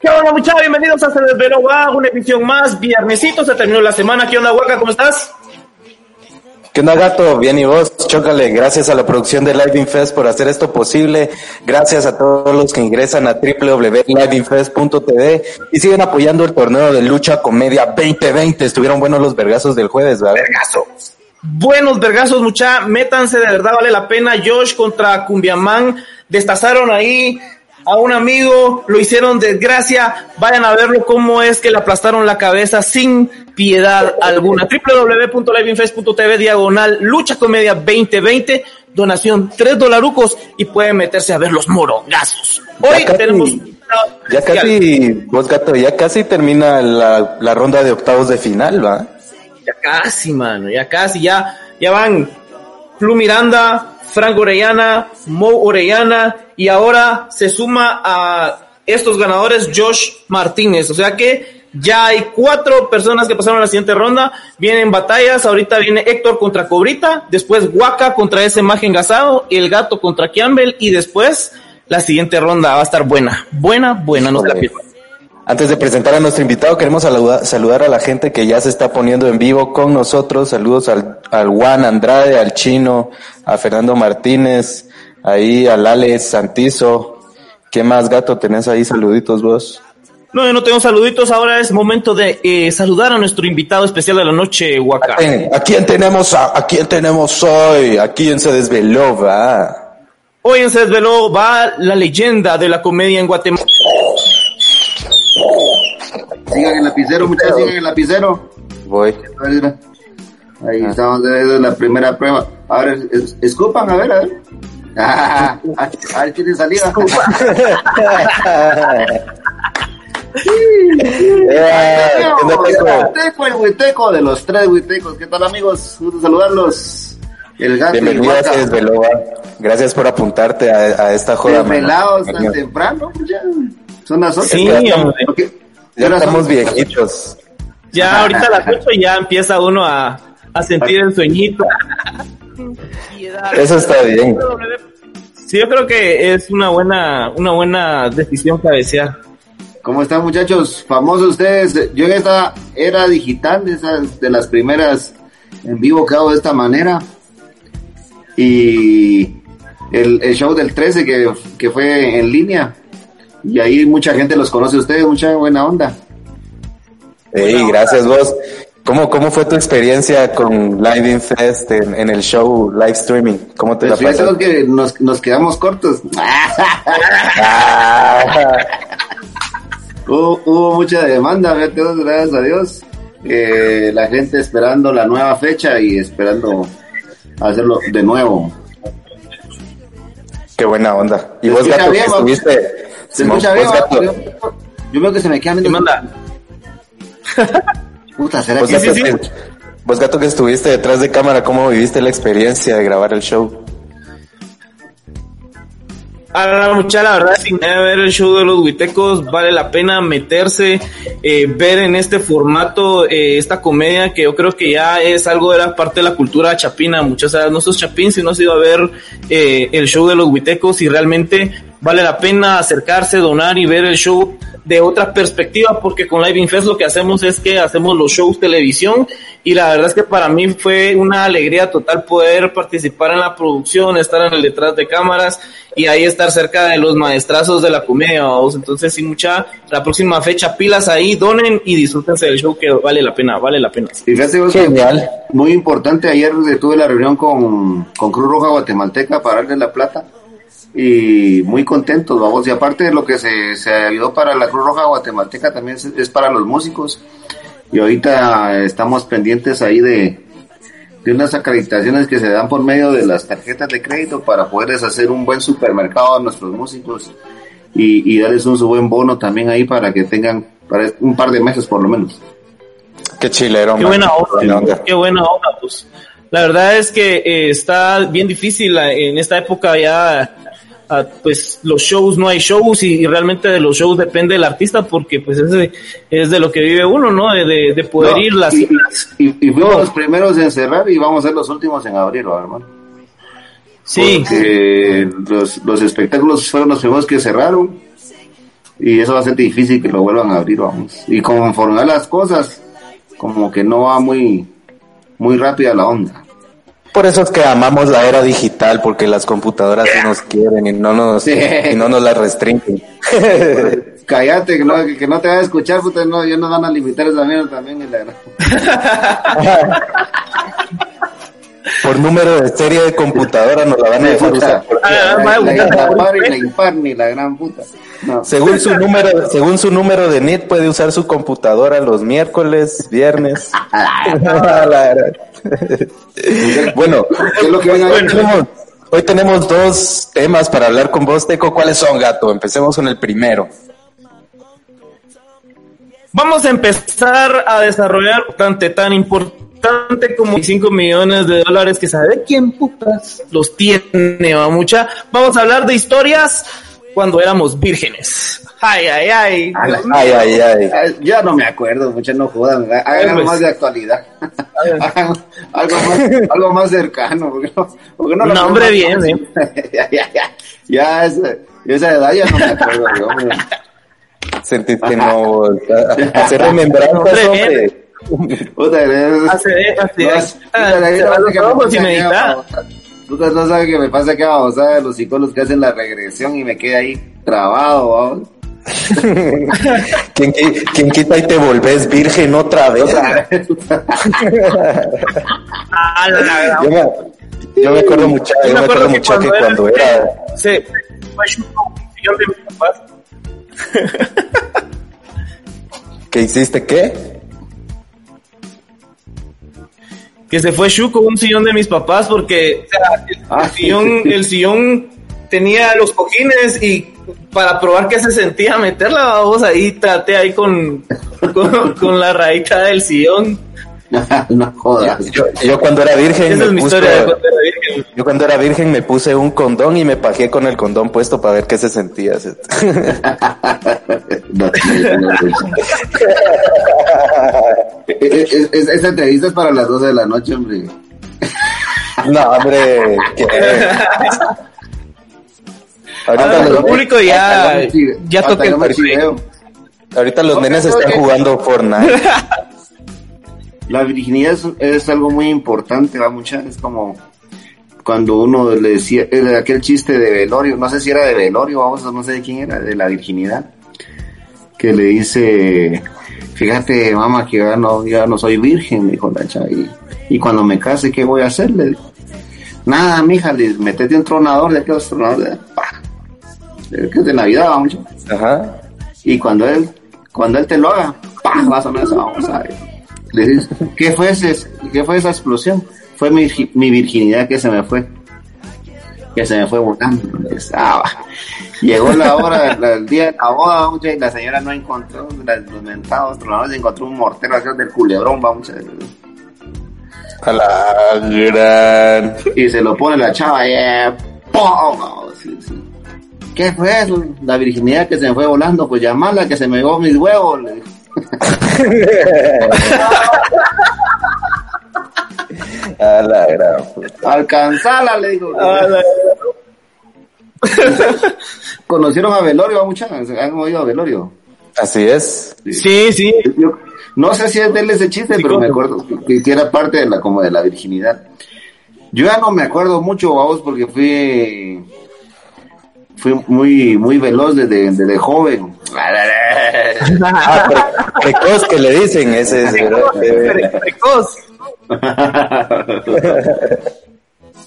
¿Qué onda, muchachos? Bienvenidos a Se Desveló Va, una edición más. Viernesito, se terminó la semana. ¿Qué onda, Huaca? ¿Cómo estás? ¿Qué onda, gato? Bien, y vos, chócale. Gracias a la producción de Live Infest por hacer esto posible. Gracias a todos los que ingresan a www.liveinfest.tv y siguen apoyando el torneo de lucha comedia 2020. Estuvieron buenos los vergazos del jueves, ¿verdad? Vergazos. Buenos vergazos, mucha. Métanse, de verdad vale la pena. Josh contra Cumbiamán. Destazaron ahí a un amigo, lo hicieron desgracia, vayan a verlo cómo es que le aplastaron la cabeza sin piedad alguna. www.liveinfest.tv diagonal lucha comedia 2020, donación 3 dolarucos y pueden meterse a ver los morongazos. Hoy tenemos... Ya casi, vos gato, ya casi termina la, la ronda de octavos de final, ¿va? Ya casi, mano, ya casi, ya, ya van Flu Miranda, Frank Orellana, Mo Orellana y ahora se suma a estos ganadores Josh Martínez. O sea que ya hay cuatro personas que pasaron a la siguiente ronda. Vienen batallas. Ahorita viene Héctor contra Cobrita. Después Waka contra ese magen gasado. El gato contra Campbell. Y después la siguiente ronda va a estar buena. Buena, buena. No la pierdan. Antes de presentar a nuestro invitado, queremos saludar, a la gente que ya se está poniendo en vivo con nosotros. Saludos al, al Juan Andrade, al Chino, a Fernando Martínez, ahí al Alex Santizo. ¿Qué más, gato, tenés ahí? Saluditos vos. No, yo no tengo saluditos. Ahora es momento de eh, saludar a nuestro invitado especial de la noche, Huaca. ¿A quién tenemos, a, a quién tenemos hoy? ¿A quién se desveló, va? Hoy en Se Desveló va la leyenda de la comedia en Guatemala. Lapicero, muchachos, sigan el lapicero. Voy. Ahí estamos, es la primera prueba. Ahora, es, escupan, a ver, a ver. Ah, a, ver quién saliva. Eh, ¿qué onda, Teco? Teco, el huiteco de los tres huitecos. ¿Qué tal, amigos? Gusto saludarlos. El gato Bienvenido a. Gracias por apuntarte a, a esta joda. Desvelados tan temprano, pues ya. Son las ocho. Sí, Ya Ahora estamos viejitos. Ya ahorita a las 8 ya empieza uno a, a sentir el sueñito. Eso está bien. Sí, yo creo que es una buena, una buena decisión cabecear. ¿Cómo están muchachos? Famosos ustedes. Yo en esta era digital, de esas de las primeras en vivo que hago de esta manera. Y el, el show del 13 que, que fue en línea. Y ahí mucha gente los conoce a ustedes, mucha buena onda. Ey, gracias vos. ¿Cómo, ¿Cómo fue tu experiencia con Live Infest en, en el show live streaming? ¿Cómo te Pues la pasas? que nos, nos quedamos cortos. Ah, hubo, hubo mucha demanda, gracias a Dios. Eh, la gente esperando la nueva fecha y esperando hacerlo de nuevo. qué buena onda. Y vos, gato, bien, vos. estuviste... Se escucha bien, yo, veo que se me queda ¿Qué viendo. manda? Puta, ¿será vos, que gato, sí, sí. que- vos, gato, que estuviste detrás de cámara, ¿cómo viviste la experiencia de grabar el show? A la mucha, la verdad, sin ver el show de los huitecos, vale la pena meterse, eh, ver en este formato eh, esta comedia que yo creo que ya es algo de la parte de la cultura chapina. Muchas veces no sos chapín si no has ido a ver eh, el show de los huitecos y realmente vale la pena acercarse, donar y ver el show de otra perspectiva porque con Live Infest lo que hacemos es que hacemos los shows televisión y la verdad es que para mí fue una alegría total poder participar en la producción, estar en el detrás de cámaras y ahí estar cerca de los maestrazos de la comedia, entonces sí mucha, la próxima fecha pilas ahí, donen y disfrútense del show que vale la pena, vale la pena. Y fíjate vos Genial. muy importante, ayer tuve la reunión con, con Cruz Roja Guatemalteca para darle la plata y muy contentos, vamos, y aparte de lo que se, se ayudó para la Cruz Roja Guatemalteca también es, es para los músicos y ahorita estamos pendientes ahí de, de unas acreditaciones que se dan por medio de las tarjetas de crédito para poderles hacer un buen supermercado a nuestros músicos y, y darles un su buen bono también ahí para que tengan para un par de meses por lo menos. Qué chilero, Qué man. buena onda. qué buena onda, pues. La verdad es que eh, está bien difícil eh, en esta época ya, pues los shows, no hay shows y, y realmente de los shows depende el artista porque pues es de, es de lo que vive uno, ¿no? De, de, de poder No, ir las... y, y- y fuimos los primeros en cerrar y vamos a ser los últimos en abrir, ¿va, hermano. Sí, Porque los, los espectáculos fueron los primeros que cerraron y eso va a ser difícil que lo vuelvan a abrir, vamos. Y conforme a las cosas, como que no va muy, muy rápida la onda. Por eso es que amamos la era digital, porque las computadoras sí nos quieren y no nos, y no nos las restringen. Cállate, que no, que no te va a escuchar, puta, no, ya nos van a limitar esa mierda también. Y la... por número de serie de computadora nos la van a dejar usar. Ah, la, la, la, y la impar ni la gran puta. No. Según su número, según su número de NIT puede usar su computadora los miércoles, viernes. bueno, lo que hoy, tenemos, hoy tenemos dos temas para hablar con vos, Teco. ¿Cuáles son, gato? Empecemos con el primero. Vamos a empezar a desarrollar bastante tan importante como 5 millones de dólares que sabe quién putas los tiene, va mucha. Vamos a hablar de historias cuando éramos vírgenes. Ay, ay, ay. Ay, ay, ay. Ya no me acuerdo, muchas no jodan. Hagan algo más de actualidad. algo, más, algo más cercano. Porque no, porque no, no hombre, bien, ¿eh? ya, ya, ya. Ya esa, esa edad ya no me acuerdo, hombre. Sentiste no. Hacer remembranzas, hombre. Puta, hace, hace, Tú no sabes qué me pasa que vamos a los psicólogos que hacen la regresión y me quedé ahí trabado, vamos. ¿Quién, ¿Quién, quita y te volvés virgen otra vez? yo, me, yo me acuerdo mucho, yo, me acuerdo mucho que cuando era... Sí, fue un sillón de mis papás. ¿Qué hiciste qué? que se fue Shu con un sillón de mis papás porque el, ah, sillón, el sillón tenía los cojines y para probar que se sentía meterla, vamos ahí traté ahí con, con, la raíz del sillón. no jodas. Yo, cuando era virgen. Esa es mi historia de cuando era virgen. Yo cuando era virgen me puse un condón y me pajé con el condón puesto para ver qué se sentía. Esta entrevista es para las 12 de la noche, hombre. No, hombre. Ahorita ah, los público ya, ya toca el Ahorita los nenes están jugando Fortnite. La virginidad es, algo muy importante, va mucha, es como cuando uno le decía, aquel chiste de velorio, no sé si era de velorio, vamos, no sé de quién era, de la virginidad, que le dice, fíjate mamá que ya no, ya no soy virgen, dijo la chava, y, cuando me case, ¿qué voy a hacer? Le nada, mija, le metete un tronador de aquellos tronadores, de, que es de Navidad, vamos. Ajá. Y cuando él, cuando él te lo haga, ¡pah! va a eso, vamos a ver. ¿qué fue, ese, ¿qué fue esa explosión? Fue mi, mi virginidad que se me fue. Que se me fue volando. Ah, llegó la hora, del día de la boda, y la señora no encontró los mentados se encontró un mortero acá del culebrón, vamos a la gran. Y se lo pone la chava y eh, ¿Qué fue eso? La virginidad que se me fue volando, pues llamarla que se me llevó mis huevos. Le A la gran Alcanzala, le digo. ¿Conocieron a Velorio, muchachos? ¿Han oído a Velorio? Así es. Sí, sí. no sé si es de él ese chiste, pero me acuerdo que, era parte de la, como de la virginidad. Yo ya no me acuerdo mucho, vamos, porque fui fui muy muy veloz desde, desde joven. ah, precoz que le dicen, ese es precoz.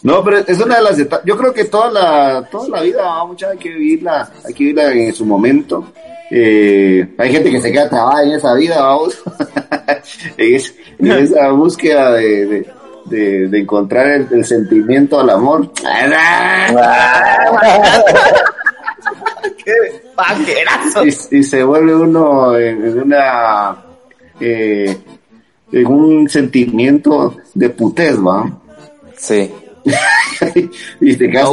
No, pero es una de las etapas. Yo creo que toda la toda la vida mucha hay que vivirla, hay que vivirla en su momento. Eh, hay gente que se queda trabada en esa vida, vamos, en, esa búsqueda de de, de encontrar el, sentimiento al amor. ¡Qué paquerazo! Y, se vuelve uno en, una eh, en un sentimiento de putez, ¿va? Sí. y te quedas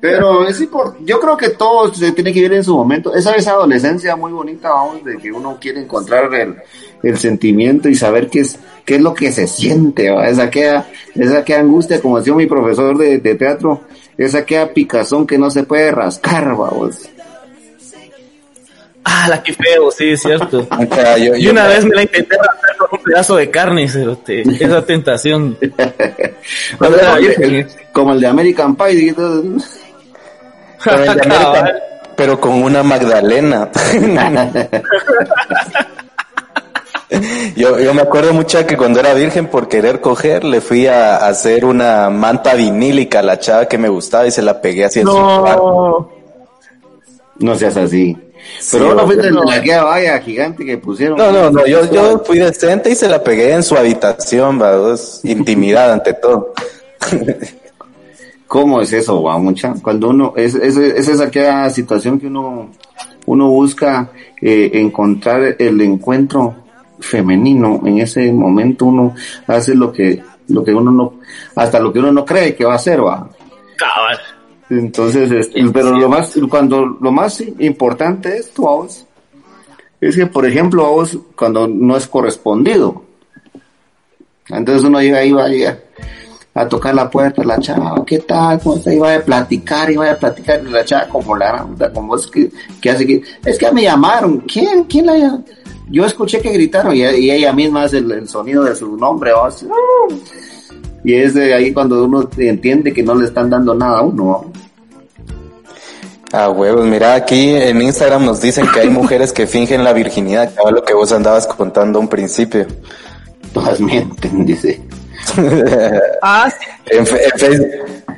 Pero es importante, yo creo que todo se tiene que vivir en su momento. Esa es adolescencia muy bonita, vamos, de que uno quiere encontrar el, el sentimiento y saber qué es, qué es lo que se siente, esa que esa que angustia, como decía mi profesor de, teatro, esa que picazón que no se puede rascar, vamos. Ah, la que feo, sí, es cierto. y una vez me la intenté arrancar con un pedazo de carne, esa tentación. como, el de, American Pie. pero con una Magdalena. yo, yo me acuerdo mucho que cuando era virgen por querer coger, le fui a, hacer una manta vinílica a la chava que me gustaba y se la pegué así no. No seas así. Pero no fuiste no. la que vaya gigante que pusieron. No, no, no, yo, yo fui decente y se la pegué en su habitación, va, intimidad ante todo. ¿Cómo es eso, va, mucha? Cuando uno, es, es, es aquella situación que uno, uno busca eh, encontrar el encuentro femenino, en ese momento uno hace lo que, lo que uno no, hasta lo que uno no cree que va a hacer, va. Cabal. Entonces, este, pero lo más, cuando lo más importante es tu voz, es que, por ejemplo, a vos, cuando no es correspondido, entonces uno llega ahí, va a llegar a tocar la puerta, la chava, ¿qué tal? ¿Cómo está? Iba a platicar, iba a platicar, la chava como la, como es que, que hace que, es que me llamaron, ¿quién? ¿Quién la? Yo escuché que gritaron y, ella misma hace el, sonido de su nombre, y es de ahí cuando uno entiende que no le están dando nada a uno. Ah, huevos, mira, aquí en Instagram nos dicen que hay mujeres que fingen la virginidad, que lo que vos andabas contando un principio. Todas mienten, dice. Ah, en,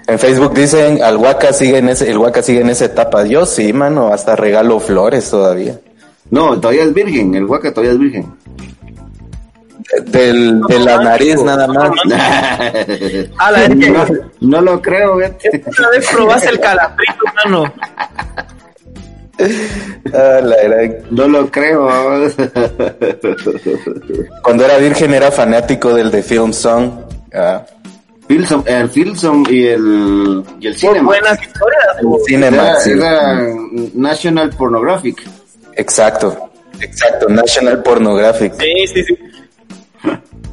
en, Facebook dicen, al Huaca sigue en ese, el Huaca sigue en esa etapa. Yo sí, mano, hasta regalo flores todavía. No, todavía es virgen, el Huaca todavía es virgen. Del, de la nariz nada más. No, no lo creo, vete. Una vez probaste el calabrito, mano. Ah, no lo creo. Cuando era virgen era fanático del de Film Song. Ah. Filson, el Filson y el, y el Cinema. Buenas historias. El Cinema, era National Pornographic. Exacto, exacto, National Pornographic. Sí, sí, sí.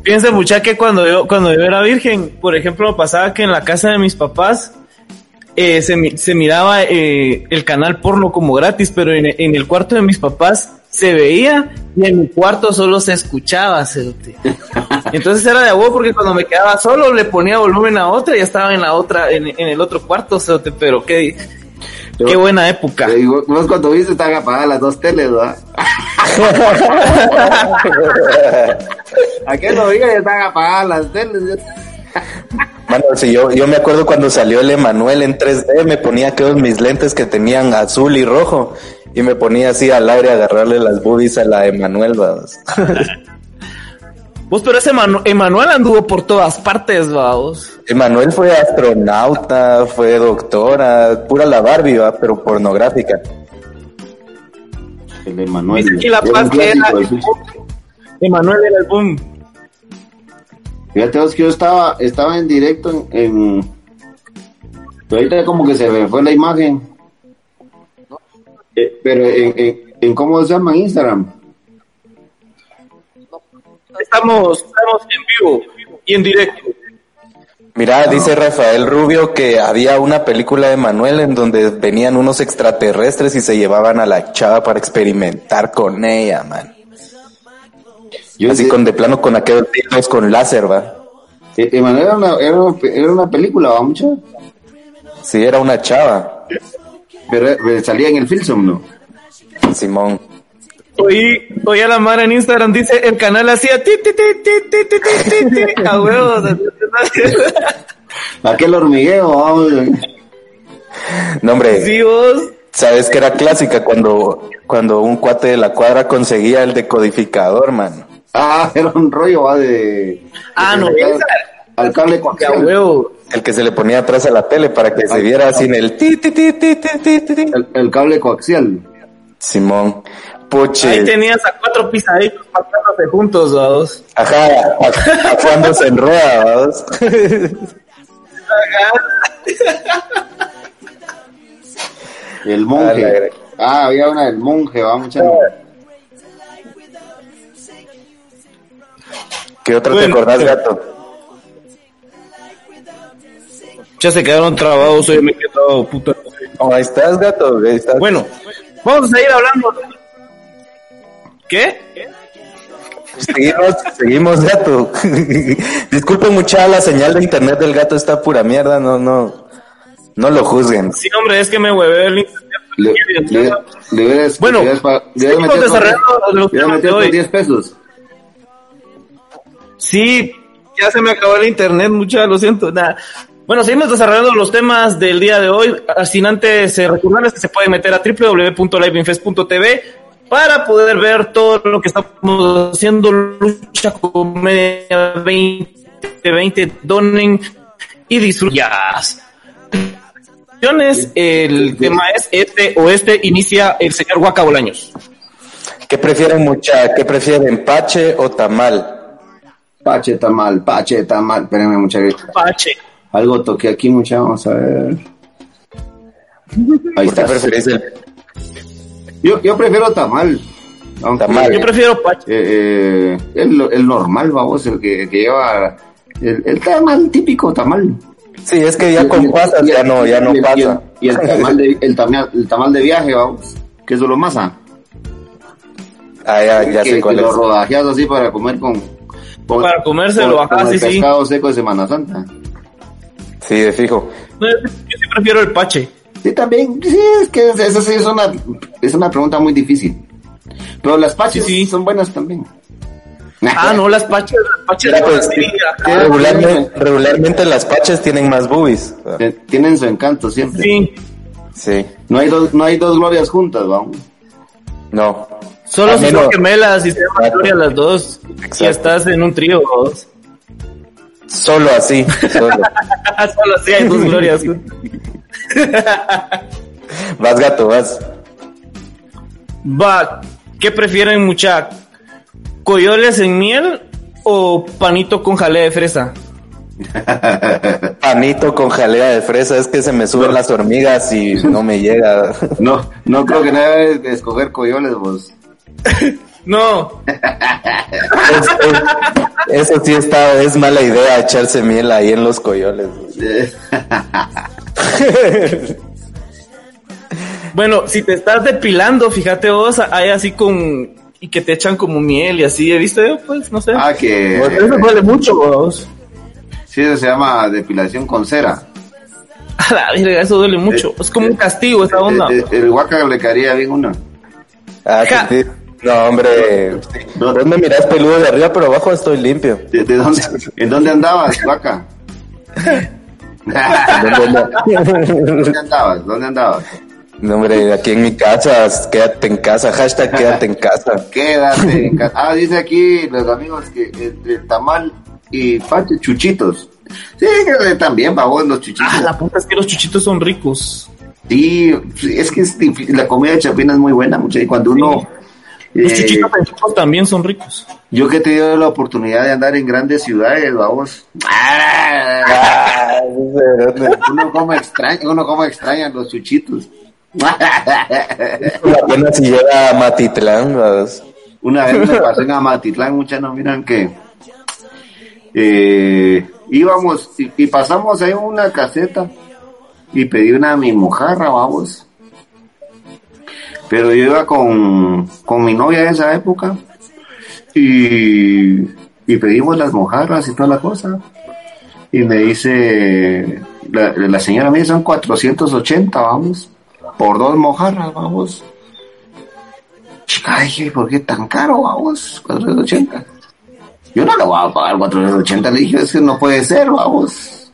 Fíjense, mucha que cuando yo, cuando yo era virgen, por ejemplo, pasaba que en la casa de mis papás eh, se, se, miraba eh, el canal porno como gratis, pero en, en, el cuarto de mis papás se veía y en mi cuarto solo se escuchaba. Entonces era de agua porque cuando me quedaba solo le ponía volumen a otra y estaba en la otra, en, en el otro cuarto, pero qué, Qué buena época. vos cuando viste están apagadas las dos teles, ¿verdad? ¿A qué lo diga? Están apagadas las teles. Si yo, yo me acuerdo cuando salió el Emanuel en 3D, me ponía aquellos mis lentes que tenían azul y rojo y me ponía así al aire a agarrarle las boobies a la Emanuel, vamos. Vos, pero ese Emanuel anduvo por todas partes, vamos. Emanuel fue astronauta, fue doctora, pura la Barbie, ¿va? pero pornográfica. El Emanuel. la era Emanuel era el boom. Fíjate vos que yo estaba, estaba en directo en, Pero ahorita como que se me fue la imagen. Eh, pero en, en, en, ¿cómo se llama Instagram? Estamos, estamos en vivo y en directo. Mira, dice Rafael Rubio que había una película de Manuel en donde venían unos extraterrestres y se llevaban a la chava para experimentar con ella, man. Yo Así con de plano con aquellos títulos con láser, va. Emanuel era una, era, una película, va. Sí, era una chava. Pero, pero salía en el film, ¿no? Simón. Oí, oí a la Mara en Instagram, dice, el canal hacía ti, ti, ti, ti, ti, ti, ti, ti, ti, a huevos. Aquel hormigueo, vamos. No, hombre. Sí, vos. Sabes que era clásica cuando, cuando un cuate de la cuadra conseguía el decodificador, man. Ah, era un rollo, va, de... Ah, no, al cable coaxial. El que se le ponía atrás a la tele para que se viera sin el ti, ti, ti, ti, ti, ti, El, el cable coaxial. Simón. Ahí tenías a cuatro pisaditos pasándose juntos, vamos. Ajá, a, cuando se enreda, vamos. El monje. Ah, había una del monje, vamos a ¿Qué otra te acordás, gato? Ya se quedaron trabados, hoy me he quedado puta. Oh, ahí estás, gato, ahí estás. Bueno, vamos a seguir hablando ¿Qué? Seguimos, seguimos, gato. Disculpen mucha la señal de internet del gato está pura mierda, no, no, no lo juzguen. Sí, hombre, es que me hueve el internet. Le, le, le Bueno, seguimos desarrollando los temas de metido con hoy. 10 pesos. Sí, ya se me acabó el internet, mucha, lo siento. Bueno, seguimos desarrollando los temas del día de hoy. Sin antes eh, recordarles que se pueden meter a www.liveinfest.tv para poder ver todo lo que estamos haciendo. Lucha Comedia 2020, donen y disfrutas. El tema es este o este inicia el señor Huaca Bolaños. ¿Qué prefieren mucha? ¿Qué prefieren, pache o tamal? Pache tamal, pache tamal. Espérenme, mucha Pache. Algo toqué aquí, mucha. Vamos a ver. Ahí ¿Por qué está. preferís el Yo, yo prefiero tamal. Aunque- Tamal. Yo prefiero Pache. Eh, eh, el, el normal, vamos, el que, que lleva el, el tamal típico tamal. Sí, es que ya con pasas ya no, ya no pasa. Y el, y el tamal de, el, tamal, el tamal de viaje, vamos, que es solo masa. Ah, ya, ya que, sé cuál que es. lo rodajeas así para comer con, Para comérselo, ajá, sí, sí. pescado seco de Semana Santa. Sí, de fijo. No, yo, yo sí prefiero el Pache. Sí, también, sí, es que esa sí es una, es una pregunta muy difícil. Pero las paches Sí, sí. son buenas también. Ah, no, las Paches, las Paches Mira, pues, Sí, regularmente las paches tienen más boobies. Eh, Tienen su encanto siempre. Sí, Sí, No hay dos, no hay dos glorias juntas, vamos. no. Solo si son gemelas y se llaman. Gloria las dos. Y Exacto. estás en un trío. dos. Solo así, solo. solo así hay dos glorias. Vas gato, vas. Va, ¿qué prefieren mucha? ¿Coyoles en miel o panito con jalea de fresa? Panito con jalea de fresa, es que se me suben las hormigas y no me llega. No, no creo que nada de escoger coyoles, vos. No, Es- es- eso sí está, es mala idea echarse miel ahí en los coyoles. Eh, bueno, si te estás depilando, fíjate vos, hay así con... Y que te echan como miel y así, ¿he visto yo? Pues, no sé. Ah, que Pues eso duele mucho, vos. sí, eso se llama depilación con cera. A la verga, eso duele mucho. Es como un castigo esa onda. Eh, eh, El huaca le caería bien una. Ah, No, hombre. Vos me mirás peludo de arriba, pero abajo estoy limpio. ¿De, de dónde, ¿En dónde andabas, huaca? ¿Dónde andabas? ¿Dónde andabas? No, hombre, aquí en mi casa, quédate en casa, hashtag quédate en casa. Quédate. en ca- Ah, dice aquí los amigos que entre tamal y pache, chuchitos. Sí, que también, vamos, los chuchitos. Ah, la puta es que los chuchitos son ricos. Sí, es que es difícil. la comida de Chapina es muy buena, mucha, y cuando uno... Los eh, chuchitos en chicos también son ricos. yo que he tenido la oportunidad de andar en grandes ciudades, vamos. Ah, Uno como extraña, uno como extraña los chuchitos. La pena si llega a Matitlán. Una vez me pasé en Amatitlán, muchas no miran que eh, íbamos y, y pasamos ahí una caseta y pedí una mi mojarra, vamos. Pero yo iba con, con mi novia en esa época y, y pedimos las mojarras y toda la cosa. Y me dice, la, la señora me dice, son 480, vamos, por dos mojarras, vamos. Dije, ¿por qué tan caro, vamos? 480. Yo no le voy a pagar 480, le dije, es que no puede ser, vamos.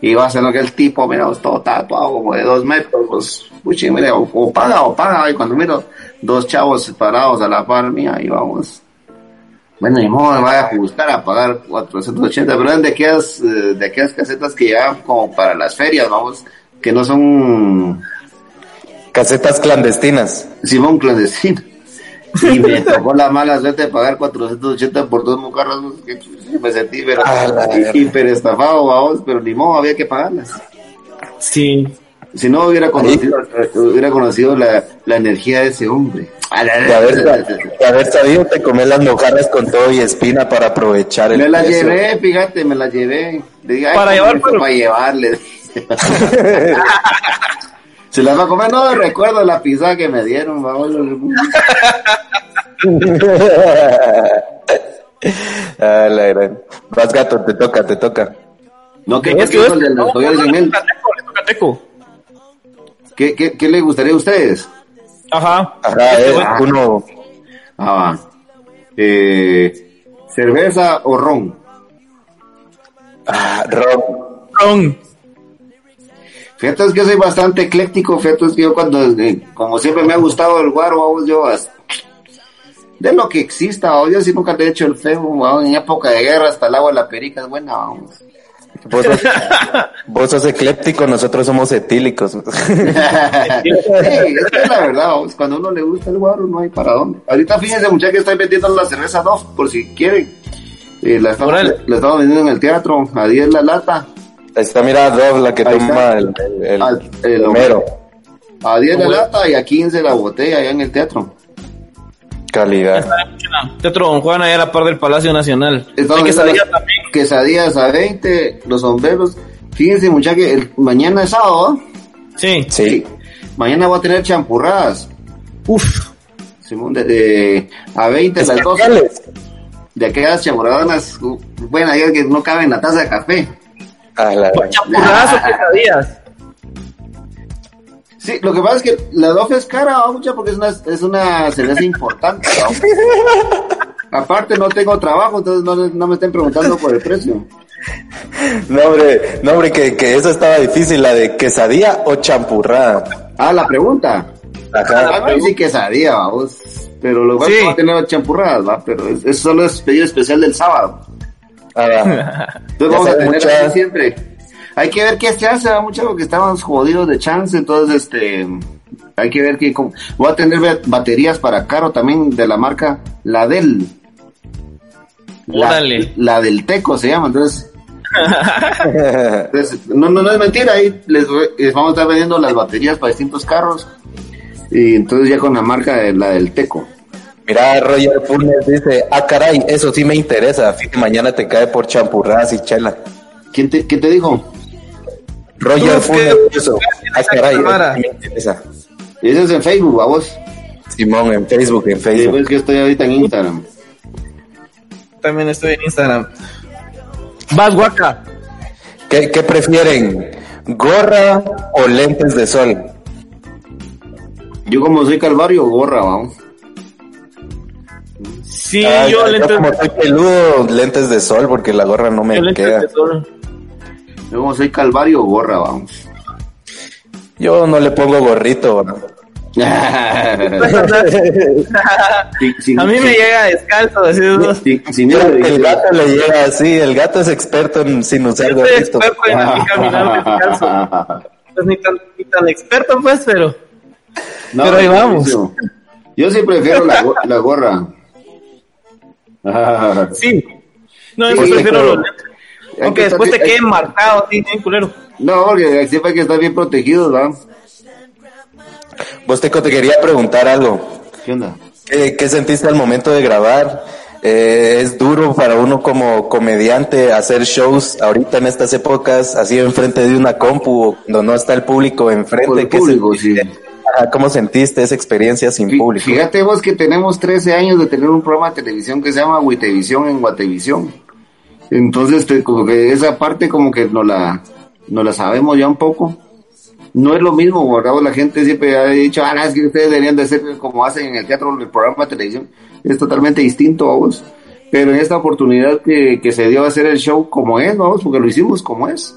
Y va a ser lo que el tipo, mira, todo tatuado como de dos metros, pues, puchi, mira, o, o paga o paga, y cuando miro dos chavos parados a la par mía, y vamos. Bueno, ni modo, me voy a ajustar a pagar 480, pero eran de aquellas, eh, de aquellas casetas que llevan como para las ferias, vamos, que no son Casetas clandestinas. Simón clandestino. Y me tocó la mala suerte de pagar 480 por dos mucarras, que me sentí pero, hiper estafado, vamos, pero ni modo, había que pagarlas. Sí. Si no hubiera conocido, hubiera conocido la, la energía de ese hombre. A la- De haber, de haber sabido, te comer las mojarras con todo y espina para aprovechar el Me la llevé, fíjate, me la llevé. Le dije, ay, Para ¿cómo llevar, pero- Para llevarle. Se las va a comer, no recuerdo la pizza que me dieron, vamos. ah, la gran. Vas gato, te toca, te toca. No, ¿qué, Es qué, que qué, de las joyas de Mel? ¿Qué, qué, qué le gustaría a ustedes? Ajá. Ajá, es uno. Ah. Eh, ¿Cerveza o ron? Ah, Ron. Ron. Fíjate es que soy bastante ecléctico, fíjate es que yo cuando, eh, como siempre me ha gustado el guaro, vamos, yo de lo que exista, vamos, yo sí nunca te he hecho el feo, vamos, en época de guerra hasta el agua de la perica es buena, vamos. Vos sos, vos sos ecléptico, nosotros somos etílicos. sí, es que es la verdad, vamos, cuando uno le gusta el guaro no hay para dónde. Ahorita fíjense muchachos que estoy vendiendo la cerveza Dove, por si quieren. Eh, la, estamos, Órale. la estamos vendiendo en el teatro, a 10 la lata, Está, mira, Dove, la que Ahí toma está. el, el, el, Al- el el Homero. a 10 la lata y a 15 la botella allá en el teatro. Calidad. Teatro Don Juan, allá a la par del Palacio Nacional. Estamos Hay quesadillas las también. Quesadillas a 20, los sombreros. Fíjense, muchachos, que el, mañana es sábado. ¿no? Sí. Sí. Mañana voy a tener champurradas. Uf. Simón, de, de- a 20 las dos. Especiales. De aquellas champurradas buenas, aquellas que no caben en la taza de café. Ah, la gran. Champurradas o quesadillas. Sí, lo que pasa es que la DOF es cara, ¿no, mucha, porque es una, es una cerveza importante. ¿no? Aparte, no tengo trabajo, entonces no, no me estén preguntando por el precio. No, hombre, no, hombre, que, que esa estaba difícil, la de quesadilla o champurrada. Ah, la pregunta. Ajá. Ah, sí, quesadilla, vamos. Pero lo es Sí. que va a tener champurradas, ¿va? Pero es- eso solo es pedido especial del sábado. Ah, va. Entonces Ya vamos a tener mucha- así siempre. Hay que ver qué se hace, ¿va? mucho porque estamos jodidos de chance, entonces este hay que ver que cómo- voy a tener ba- baterías para caro también de la marca La Del. La, la del Teco se llama, entonces, entonces, no, no, no es mentira, ahí les, voy- les vamos a estar vendiendo las baterías para distintos carros y entonces ya con la marca de la del Teco. Mira, Roger Funes dice, ah, caray, eso sí me interesa. Mañana te cae por champurradas y chela. ¿Quién te, quién te dijo? Roger Funes, que- eso. Ah, caray, eso sí interesa. Ese es en Facebook, a vos. Simón, en Facebook, en Sí, Facebook. pues que estoy ahorita en Instagram. También estoy en Instagram. Vas, guaca. ¿Qué, qué prefieren? ¿Gorra o lentes de sol? Yo como soy calvario, gorra, vamos. Sí, Ah, yo yo lentes, como soy peludo, lentes de sol porque la gorra no me yo lentes queda. de sol. Yo como soy calvario, gorra, vamos. Yo no le pongo gorrito. ¿no? A mí me llega descalzo, así de si- si Mira, mira, el gato le llega así, el gato es experto en sin usar Yo soy gorrito. experto en así caminar descalzo. Pues ni tan, ni tan experto, pues, pero. No, Pero ahí vamos. Yo sí prefiero la, la gorra. Sí. No, yo Sí, prefiero los Aunque que después te queden marcados, así, bien culero. No, porque siempre hay que estar bien protegidos, ¿va? Vos Teco, te quería preguntar algo. ¿Qué onda? ¿Qué, qué sentiste al momento de grabar? Eh, es duro para uno como comediante hacer shows ahorita en estas épocas, así enfrente de una compu, cuando no está el público enfrente. Con el ¿Qué público, sentiste? sí. ¿Cómo sentiste esa experiencia sin Fí- público? Fíjate vos que tenemos 13 años de tener un programa de televisión que se llama Guitevisión en Guatevisión. Entonces, como que esa parte como que no la, no la sabemos ya un poco. No es lo mismo, ¿verdad? La gente siempre ha dicho, ah, es que ustedes deberían de hacer como hacen en el teatro, el programa de televisión. Es totalmente distinto a vos. Pero en esta oportunidad que, que se dio a hacer el show como es, vamos, porque lo hicimos como es.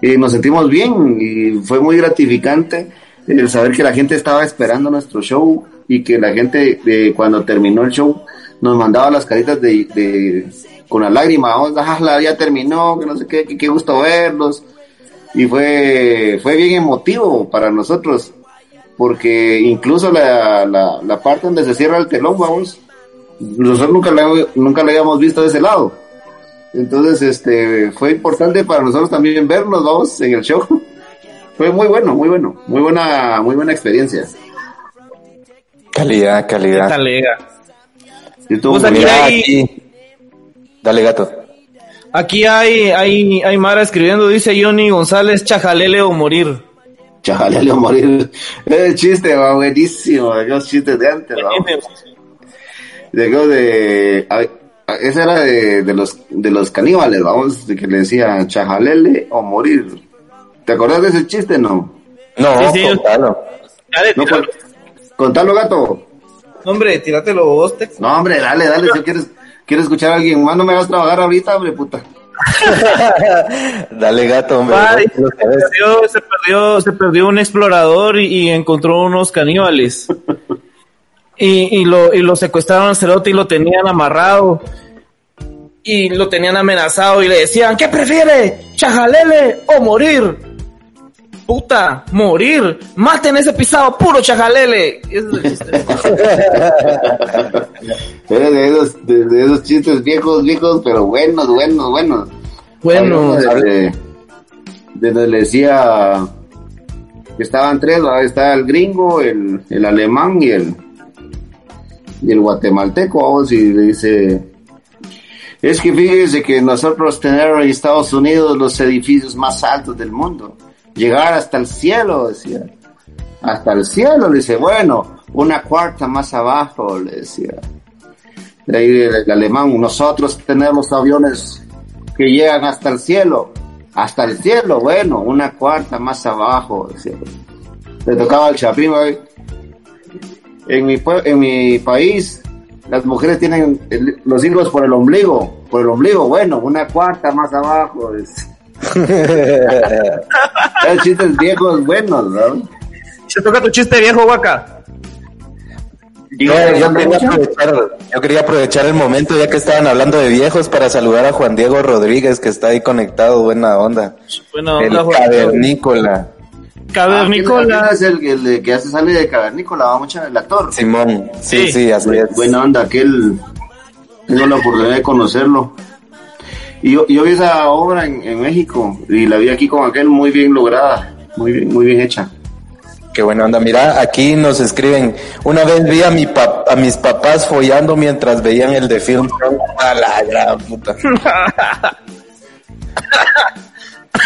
Y nos sentimos bien y fue muy gratificante el saber que la gente estaba esperando nuestro show y que la gente eh, cuando terminó el show nos mandaba las caritas de, de con la lágrima, vamos, ah, ya terminó, que no sé qué, que- qué gusto verlos y fue fue bien emotivo para nosotros porque incluso la, la, la parte donde se cierra el telón, vamos, nosotros nunca la, nunca la habíamos visto de ese lado. Entonces, este, fue importante para nosotros también vernos, vamos, en el show. Fue muy bueno, muy bueno, muy buena, muy buena experiencia. Calidad, calidad. Y estuvo Pues muy aquí Dale, gato. Aquí hay, hay, hay Mara escribiendo, dice Johnny González, chajalele o morir. Chale, a morir. Ese chiste, va buenísimo, aquellos chistes de antes, va. de, de, esa era de, de, los de los caníbales, vamos, de que le decía chajalele o morir. ¿Te acordás de ese chiste, no? No, sí, contalo. no, contalo, gato. Hombre, tíratelo vos, te... No, hombre, dale, dale, si quieres, quieres escuchar a alguien más, no me vas a trabajar ahorita, hombre, puta. Dale gato, hombre. se, perdió, se, perdió, se, perdió, un explorador y, encontró unos caníbales. y, y, lo, y lo secuestraron al cerote y lo tenían amarrado. Y lo tenían amenazado y le decían, ¿qué prefiere? ¿Chajalele o morir? Puta, morir. Maten ese pisado puro chajalele. Ese es el chiste. Era de esos, de, esos chistes viejos, viejos, pero buenos, buenos, buenos. Bueno, de, de, le decía que estaban tres, estaba el gringo, el, el alemán y el y el guatemalteco, vamos, y le dice, es que fíjese que nosotros tenemos en Estados Unidos los edificios más altos del mundo, llegar hasta el cielo, decía, hasta el cielo, le dice, bueno, una cuarta más abajo, le decía. De ahí el alemán, nosotros tenemos aviones que llegan hasta el cielo. Hasta el cielo, bueno, una cuarta más abajo. Le tocaba al chapín, En mi, en mi país, las mujeres tienen los hijos por el ombligo. Por el ombligo, bueno, una cuarta más abajo. Es... chistes viejos buenos, ¿no? Se toca tu chiste viejo, Guaca yo, quería aprovechar, el momento ya que estaban hablando de viejos para saludar a Juan Diego Rodríguez que está ahí conectado, buena onda. Buena onda, el Cavernícola. Cavernícola. Ah, es el, el, que hace sale de Cavernícola, va mucho el actor. Simón, sí, sí, así es. Buena onda, aquel tengo la oportunidad de conocerlo. Y yo, yo vi esa obra en, en México y la vi aquí con aquel muy bien lograda, muy bien, muy bien hecha. Qué buena onda. Mira, aquí nos escriben. Una vez vi a, mi a mis papás follando mientras veían el de film. A la gran puta.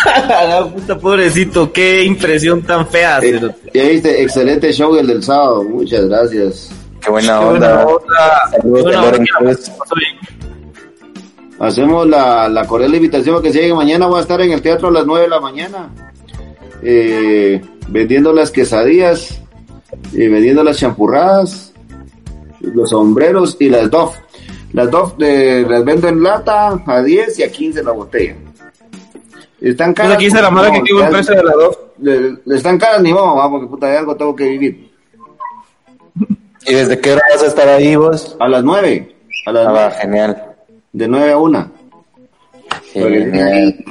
la puta pobrecito, qué impresión tan fea. Eh, ya viste, excelente show el del sábado. Muchas gracias. Qué buena onda. Saludos, Hacemos la, la cordial invitación que se llegue mañana. Voy a estar en el teatro a las 9 de la mañana. Eh, vendiendo las quesadillas, y vendiendo las champurradas, los sombreros y las DOF. Las DOF de, las vendo en lata a 10 y a 15 la botella. Están caras. Aquí la mala que el precio de la DOF. Le, están caras ni modo, vamos, que puta de algo tengo que vivir. ¿Y desde qué hora vas a estar ahí vos? A las 9. A las ah, genial. De 9 a 1. Genial.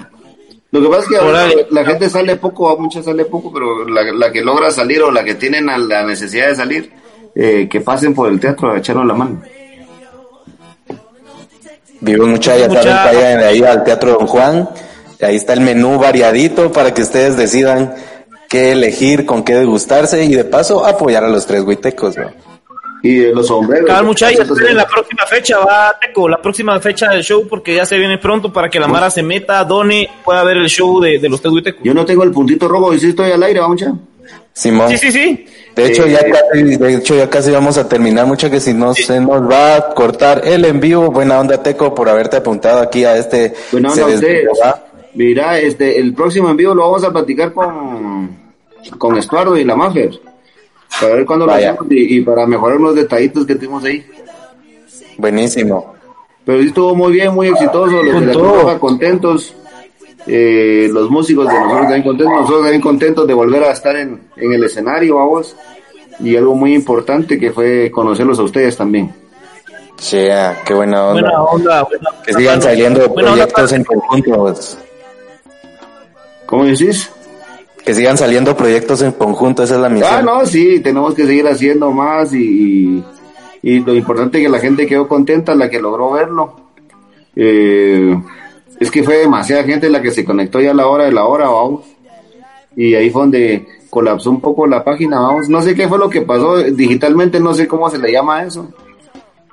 Lo que pasa es que la, gente sale poco, mucha sale poco, pero la, que logra salir o la que tienen la necesidad de salir, eh, que pasen por el teatro a echarnos la mano. Vivo mucha, ya saben, vayan ahí al Teatro Don Juan, ahí está el menú variadito para que ustedes decidan qué elegir, con qué degustarse y de paso apoyar a los tres huitecos, ¿no? Y los sombreros. Cada muchachos, en la próxima fecha, va Teco, la próxima fecha del show, porque ya se viene pronto para que la Mara se meta, done, pueda ver el show de, de los Teco. Yo no tengo el puntito rojo y sí estoy al aire, vamos ya. Simón. Sí, sí, sí. De hecho, ya casi, de hecho, ya casi vamos a terminar, mucha que si no se nos va a cortar el en vivo. Buena onda, Teco, por haberte apuntado aquí a este. Buena onda, Mira, este, el próximo en vivo lo vamos a platicar con, con Estuardo y la Mafia para ver cuándo lo hacemos y, para mejorar unos detallitos que tuvimos ahí. Buenísimo. Pero sí estuvo muy bien, muy exitoso, los de la contentos, eh, los músicos de nosotros también contentos, nosotros también contentos de volver a estar en, en el escenario, vamos, y algo muy importante que fue conocerlos a ustedes también. Sí, ah, qué buena onda. Buena onda que sigan saliendo proyectos en conjunto. ¿Cómo decís? Que sigan saliendo proyectos en conjunto, esa es la misión. Ah, no, sí, tenemos que seguir haciendo más y, y, lo importante es que la gente quedó contenta, la que logró verlo. Eh, es que fue demasiada gente la que se conectó ya a la hora de la hora, vamos. Y ahí fue donde colapsó un poco la página, vamos. No sé qué fue lo que pasó digitalmente, no sé cómo se le llama eso.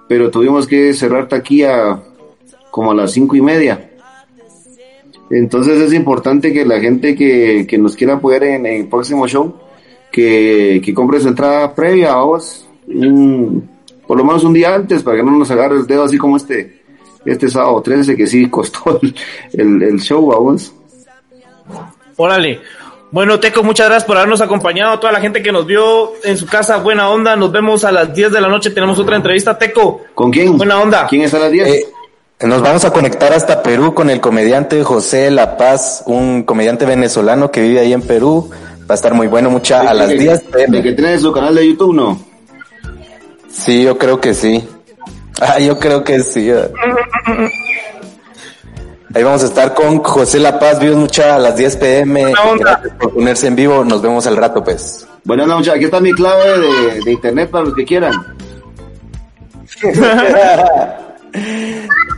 Pero tuvimos que cerrar taquilla como a las cinco y media. Entonces es importante que la gente que, que nos quiera apoyar en, el próximo show, que, que compre su entrada previa, vamos, por lo menos un día antes para que no nos agarre el dedo así como este, este sábado 13 que sí costó el, el, show, vamos. Órale. Bueno, Teco, muchas gracias por habernos acompañado. Toda la gente que nos vio en su casa, buena onda. Nos vemos a las 10 de la noche. Tenemos otra entrevista. Teco. ¿Con quién? Buena onda. ¿Quién está a las 10? Eh, nos vamos a conectar hasta Perú con el comediante José La Paz, un comediante venezolano que vive ahí en Perú. Va a estar muy bueno, mucha a las 10 ¿De que tiene su canal de YouTube, no? Sí, yo creo que sí. Ah, yo creo que sí. Ahí vamos a estar con José La Paz, vimos mucha a las 10 pm. Gracias por ponerse en vivo, nos vemos al rato, pues. Bueno, muchachos, aquí está mi clave de, de internet para los que quieran.